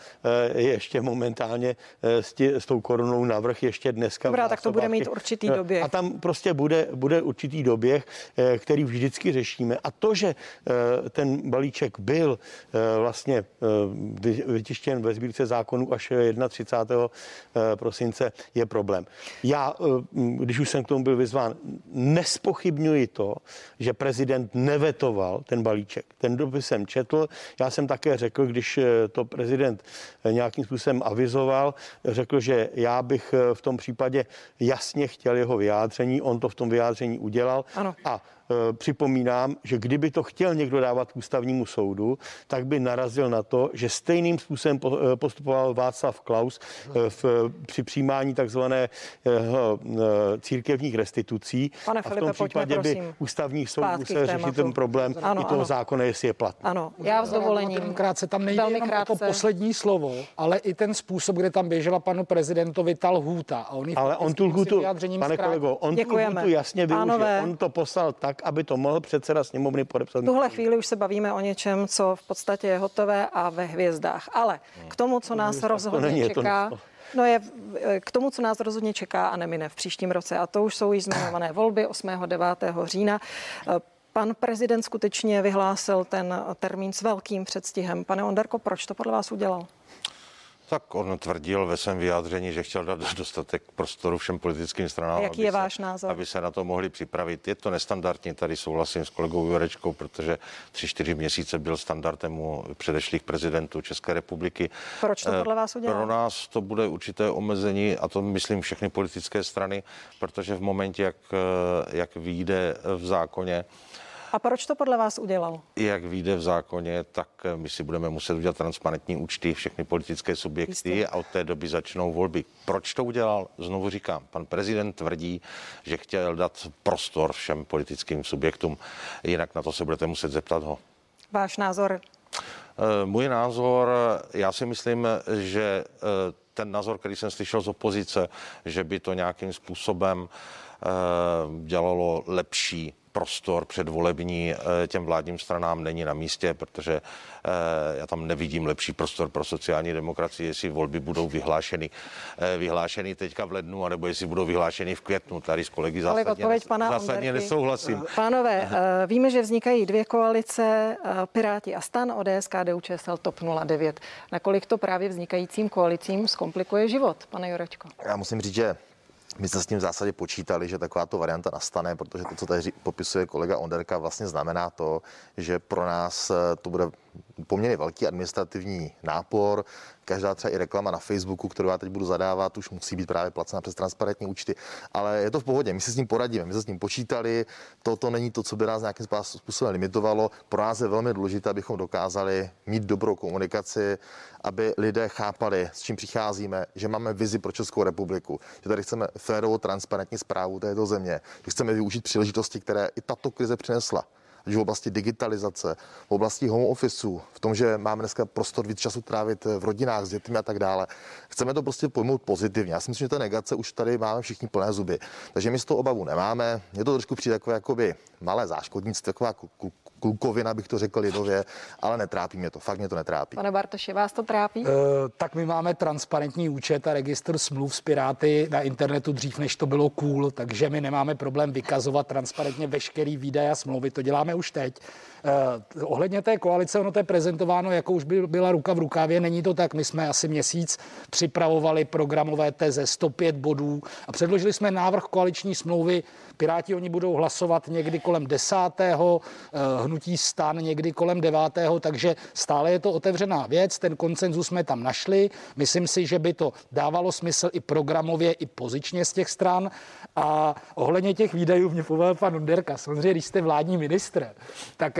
je ještě momentálně s, tě, s tou korunou navrh ještě dneska. Dobrá, tak to bude mít určitý doběh. A tam prostě bude, bude určitý doběh, který vždycky řešíme. A to, že ten balíček byl vlastně vytištěn ve sbírce zákonů až 31. prosince, je problém. Já, když už jsem k tomu byl vyzván, nespochybňuji to, to, že prezident nevetoval ten balíček. Ten dopis jsem četl. Já jsem také řekl, když eh, to prezident eh, nějakým způsobem avizoval, řekl, že já bych eh, v tom případě jasně chtěl jeho vyjádření. On to v tom vyjádření udělal. Ano. A připomínám, že kdyby to chtěl někdo dávat k ústavnímu soudu, tak by narazil na to, že stejným způsobem postupoval Václav Klaus v, při přijímání takzvané církevních restitucí. Pane a v Filipe, tom případě pojďme, by prosím, ústavních soudů zpátky se k řešit ten problém Ano, i toho ano. zákona, jestli je platný. Ano, já s dovolením. Tenkrát se tam nejde Velmi jenom o to krátce. poslední slovo, ale i ten způsob, kde tam běžela panu prezidentovi ta lhůta. A on Ale on tu vyjádřením pane kolego, on Děkujeme. tu lhutu jasně využil. Pánové. On to poslal tak, aby to mohl předseda sněmovny podepsat. V tuhle chvíli už se bavíme o něčem, co v podstatě je hotové a ve hvězdách. Ale k tomu, co nás to rozhodně není, čeká, no je k tomu, co nás rozhodně čeká a nemine v příštím roce. A to už jsou již zmiňované volby 8. 9. října. Pan prezident skutečně vyhlásil ten termín s velkým předstihem. Pane Onderko, proč to podle vás udělal? Tak on tvrdil ve svém vyjádření, že chtěl dát dostatek prostoru všem politickým stranám. A jaký aby je se, váš názor? Aby se na to mohli připravit. Je to nestandardní, tady souhlasím s kolegou Jurečkou, protože tři, čtyři měsíce byl standardem u předešlých prezidentů České republiky. Proč to Eh, podle vás udělal? Pro nás to bude určité omezení, a to myslím všechny politické strany, protože v momentě, jak, eh, jak vyjde v zákoně, A proč to podle vás udělal? jak vyjde v zákoně, tak eh, my si budeme muset udělat transparentní účty, všechny politické subjekty Jistě. a od té doby začnou volby. Proč to udělal? Znovu říkám, pan prezident tvrdí, že chtěl dát prostor všem politickým subjektům, jinak na to se budete muset zeptat ho. Váš názor? Eh, Můj názor, já si myslím, že eh, ten názor, který jsem slyšel z opozice, že by to nějakým způsobem dělalo lepší prostor předvolební eh, těm vládním stranám není na místě, protože eh, já tam nevidím lepší prostor pro sociální demokracii, jestli volby budou vyhlášeny, eh, vyhlášeny teďka v lednu, anebo jestli budou vyhlášeny v květnu. Tady s kolegy zásadně, odpověď nes- pana zásadně Onderky. nesouhlasím. Pánové, víme, že vznikají dvě koalice, Piráti a Stan, ODS, KDU, ČSL, TOP 09. Nakolik to právě vznikajícím koalicím zkomplikuje život, pane Jurečko? Já musím říct, že my jsme s tím v zásadě počítali, že takováto varianta nastane, protože to, co tady popisuje kolega Onderka, vlastně znamená to, že pro nás eh, to bude poměrně velký administrativní nápor. Každá třeba i reklama na Facebooku, kterou já teď budu zadávat, už musí být právě placena přes transparentní účty. Ale je to v pohodě, my si s ním poradíme, my se s ním počítali. Toto není to, co by nás nějakým způsobem limitovalo. Pro nás je velmi důležité, abychom dokázali mít dobrou komunikaci, aby lidé chápali, s čím přicházíme, že máme vizi pro Českou republiku, že tady chceme férovou, transparentní zprávu této země, že chceme využít příležitosti, které i tato krize přinesla už v oblasti digitalizace, v oblasti home officeu, v tom, že máme dneska prostor víc času trávit v rodinách s dětmi a tak dále. Chceme to prostě pojmout pozitivně. Já si myslím, že ta negace už tady máme všichni plné zuby. Takže my z toho obavu nemáme. Je to trošku přijde takové jakoby malé záškodnictví, taková klukovina, bych to řekl lidově, ale netrápí mě to. Fakt mě to netrápí. Pane Bartoši, vás to trápí? Eh, tak my máme transparentní účet a registr smluv s Piráty na internetu dřív, než to bylo cool, takže my nemáme problém vykazovat transparentně veškerý výdaje a smlouvy. To děláme už teď. Eh, ohledně té koalice, ono to je prezentováno, jako už by byla ruka v rukávě. Není to tak. My jsme asi měsíc připravovali programové teze 105 bodů a předložili jsme návrh koaliční smlouvy. Piráti oni budou hlasovat někdy kolem 10. eh, hnutí stan někdy kolem 9. takže stále je to otevřená věc. Ten koncenzus jsme tam našli. Myslím si, že by to dávalo smysl i programově, i pozičně z těch stran. A ohledně těch výdajů mě povedal pan Underka. Samozřejmě, když jste vládní ministr, tak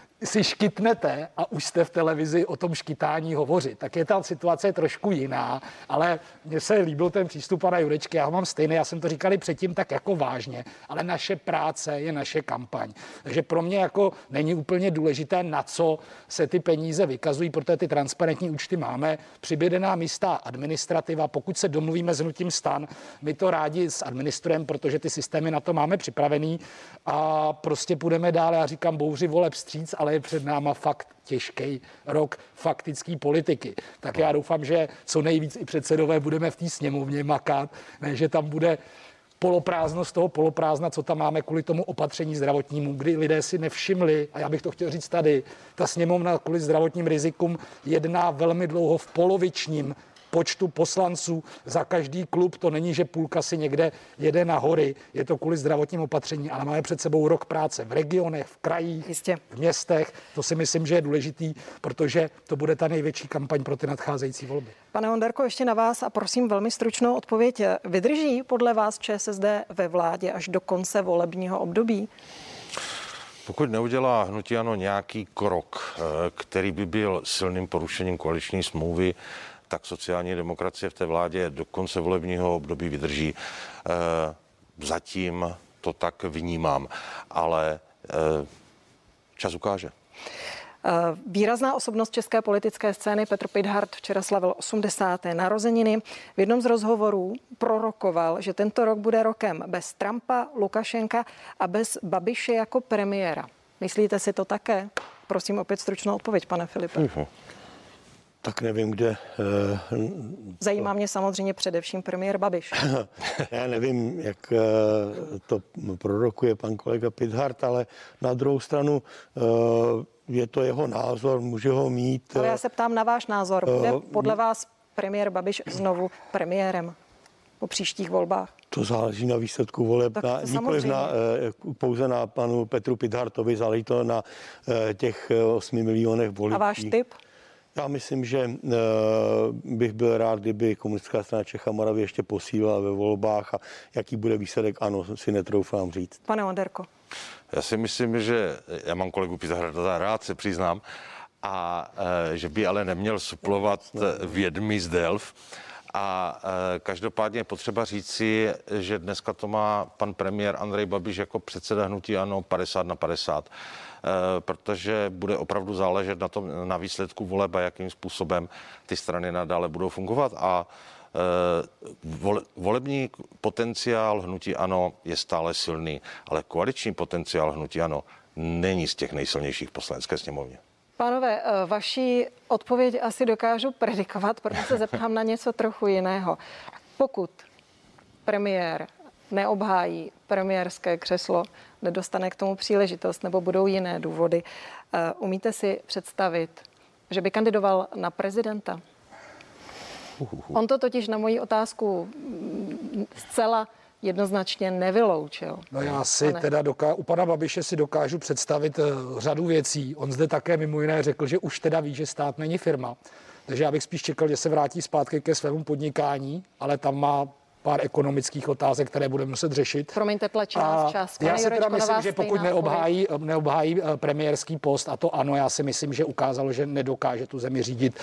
si škytnete a už jste v televizi o tom škytání hovořit. Tak je ta situace trošku jiná, ale mně se líbil ten přístup pana Jurečky, já ho mám stejný, já jsem to říkali předtím tak jako vážně, ale naše práce je naše kampaň. Takže pro mě jako není úplně důležité, na co se ty peníze vykazují, protože ty transparentní účty máme. Přibyde nám jistá administrativa, pokud se domluvíme s hnutím stan, my to rádi administrujeme, protože ty systémy na to máme připravený a prostě půjdeme dál. Já říkám bouři voleb stříc, ale je před náma fakt těžký rok faktický politiky. Tak já doufám, že co nejvíc i předsedové budeme v té sněmovně makat, ne, že tam bude poloprázdnost toho poloprázdna, co tam máme kvůli tomu opatření zdravotnímu, kdy lidé si nevšimli, a já bych to chtěl říct tady, ta sněmovna kvůli zdravotním rizikům jedná velmi dlouho v polovičním počtu poslanců za každý klub. To není, že půlka si někde jede na hory, je to kvůli zdravotním opatření, ale máme před sebou rok práce v regionech, v krajích, Jistě. v městech. To si myslím, že je důležitý, protože to bude ta největší kampaň pro ty nadcházející volby. Pane Honderko, ještě na vás a prosím velmi stručnou odpověď. Vydrží podle vás ČSSD ve vládě až do konce volebního období? Pokud neudělá hnutí ano nějaký krok, eh, který by byl silným porušením koaliční smlouvy, tak sociální demokracie v té vládě do konce volebního období vydrží. Eh, zatím to tak vnímám, ale eh, čas ukáže. Výrazná osobnost české politické scény Petr Pidhart včera slavil 80. narozeniny. V jednom z rozhovorů prorokoval, že tento rok bude rokem bez Trumpa, Lukašenka a bez Babiše jako premiéra. Myslíte si to také? Prosím opět stručnou odpověď, pane Filipe. Uh-huh. Tak nevím, kde. Uh, Zajímá mě samozřejmě především premiér Babiš. Já nevím, jak uh, to prorokuje pan kolega Pidhart, ale na druhou stranu uh, je to jeho názor, může ho mít. Ale já se ptám na váš názor. Bude podle vás premiér Babiš znovu premiérem po příštích volbách? To záleží na výsledku voleb, tak na, nikoliv na, pouze na panu Petru Pidhartovi, záleží to na těch 8 milionech voličů. A váš tip? Já myslím, že uh, bych byl rád, kdyby komunistická strana Čecha Moravy ještě posílila ve volbách a jaký bude výsledek, ano, si netroufám říct. Pane Onderko. Já si myslím, že já mám kolegu Pizarda rád, se přiznám, a uh, že by ale neměl suplovat vědmi z Delf. A každopádně je potřeba říci, že dneska to má pan premiér Andrej Babiš jako předseda hnutí ANO 50 na 50. Eh, protože bude opravdu záležet na, tom, na výsledku voleb a jakým způsobem ty strany nadále budou fungovat a eh, volební potenciál hnutí ANO je stále silný, ale koaliční potenciál hnutí ANO není z těch nejsilnějších poslanecké sněmovně. Pánové, eh, vaši odpověď asi dokážu predikovat, protože se zeptám na něco trochu jiného. Pokud premiér neobhájí premiérské křeslo, nedostane k tomu příležitost nebo budou jiné důvody. Eh, umíte si představit, že by kandidoval na prezidenta? On to totiž na moji otázku mm, zcela jednoznačně nevyloučil. No já si Pane. teda doká- u pana Babiše si dokážu představit uh, řadu věcí. On zde také mimo jiné řekl, že už teda ví, že stát není firma. Takže já bych spíš čekal, že se vrátí zpátky ke svému podnikání, ale tam má pár ekonomických otázek, které budeme muset řešit. Promiňte, tlačí nás čas. Pane já si teda myslím, že pokud neobhájí, neobhájí eh, premiérský post, a to ano, já si myslím, že ukázalo, že nedokáže tu zemi řídit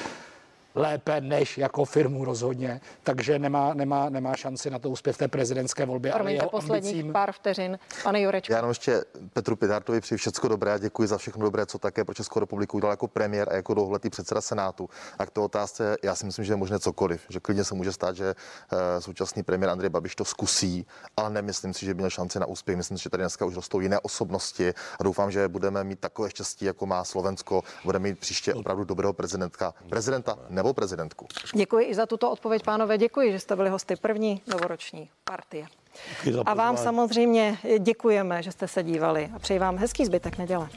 lépe než jako firmu rozhodně, takže nemá, nemá, nemá šanci na to úspěch v té prezidentské volbě. Promiňte, posledních ambicím... pár vteřin. Pane Jurečko. Já jenom ještě Petru Pidartovi přeji všechno dobré a děkuji za všechno dobré, co také pro Českou republiku udělal jako premiér a jako dlouholetý předseda Senátu. A k té otázce, já si myslím, že je možné cokoliv. Že klidně se může stát, že uh, současný premiér Andrej Babiš to zkusí, ale nemyslím si, že by měl šanci na úspěch. Myslím si, že tady dneska už rostou jiné osobnosti a doufám, že budeme mít takové štěstí, jako má Slovensko. Budeme mít příště opravdu dobrého prezidentka, prezidenta nebo prezidentku. Děkuji i za tuto odpověď, pánové. Děkuji, že jste byli hosty první novoroční partie. A vám samozřejmě děkujeme, že jste se dívali a přeji vám hezký zbytek neděle.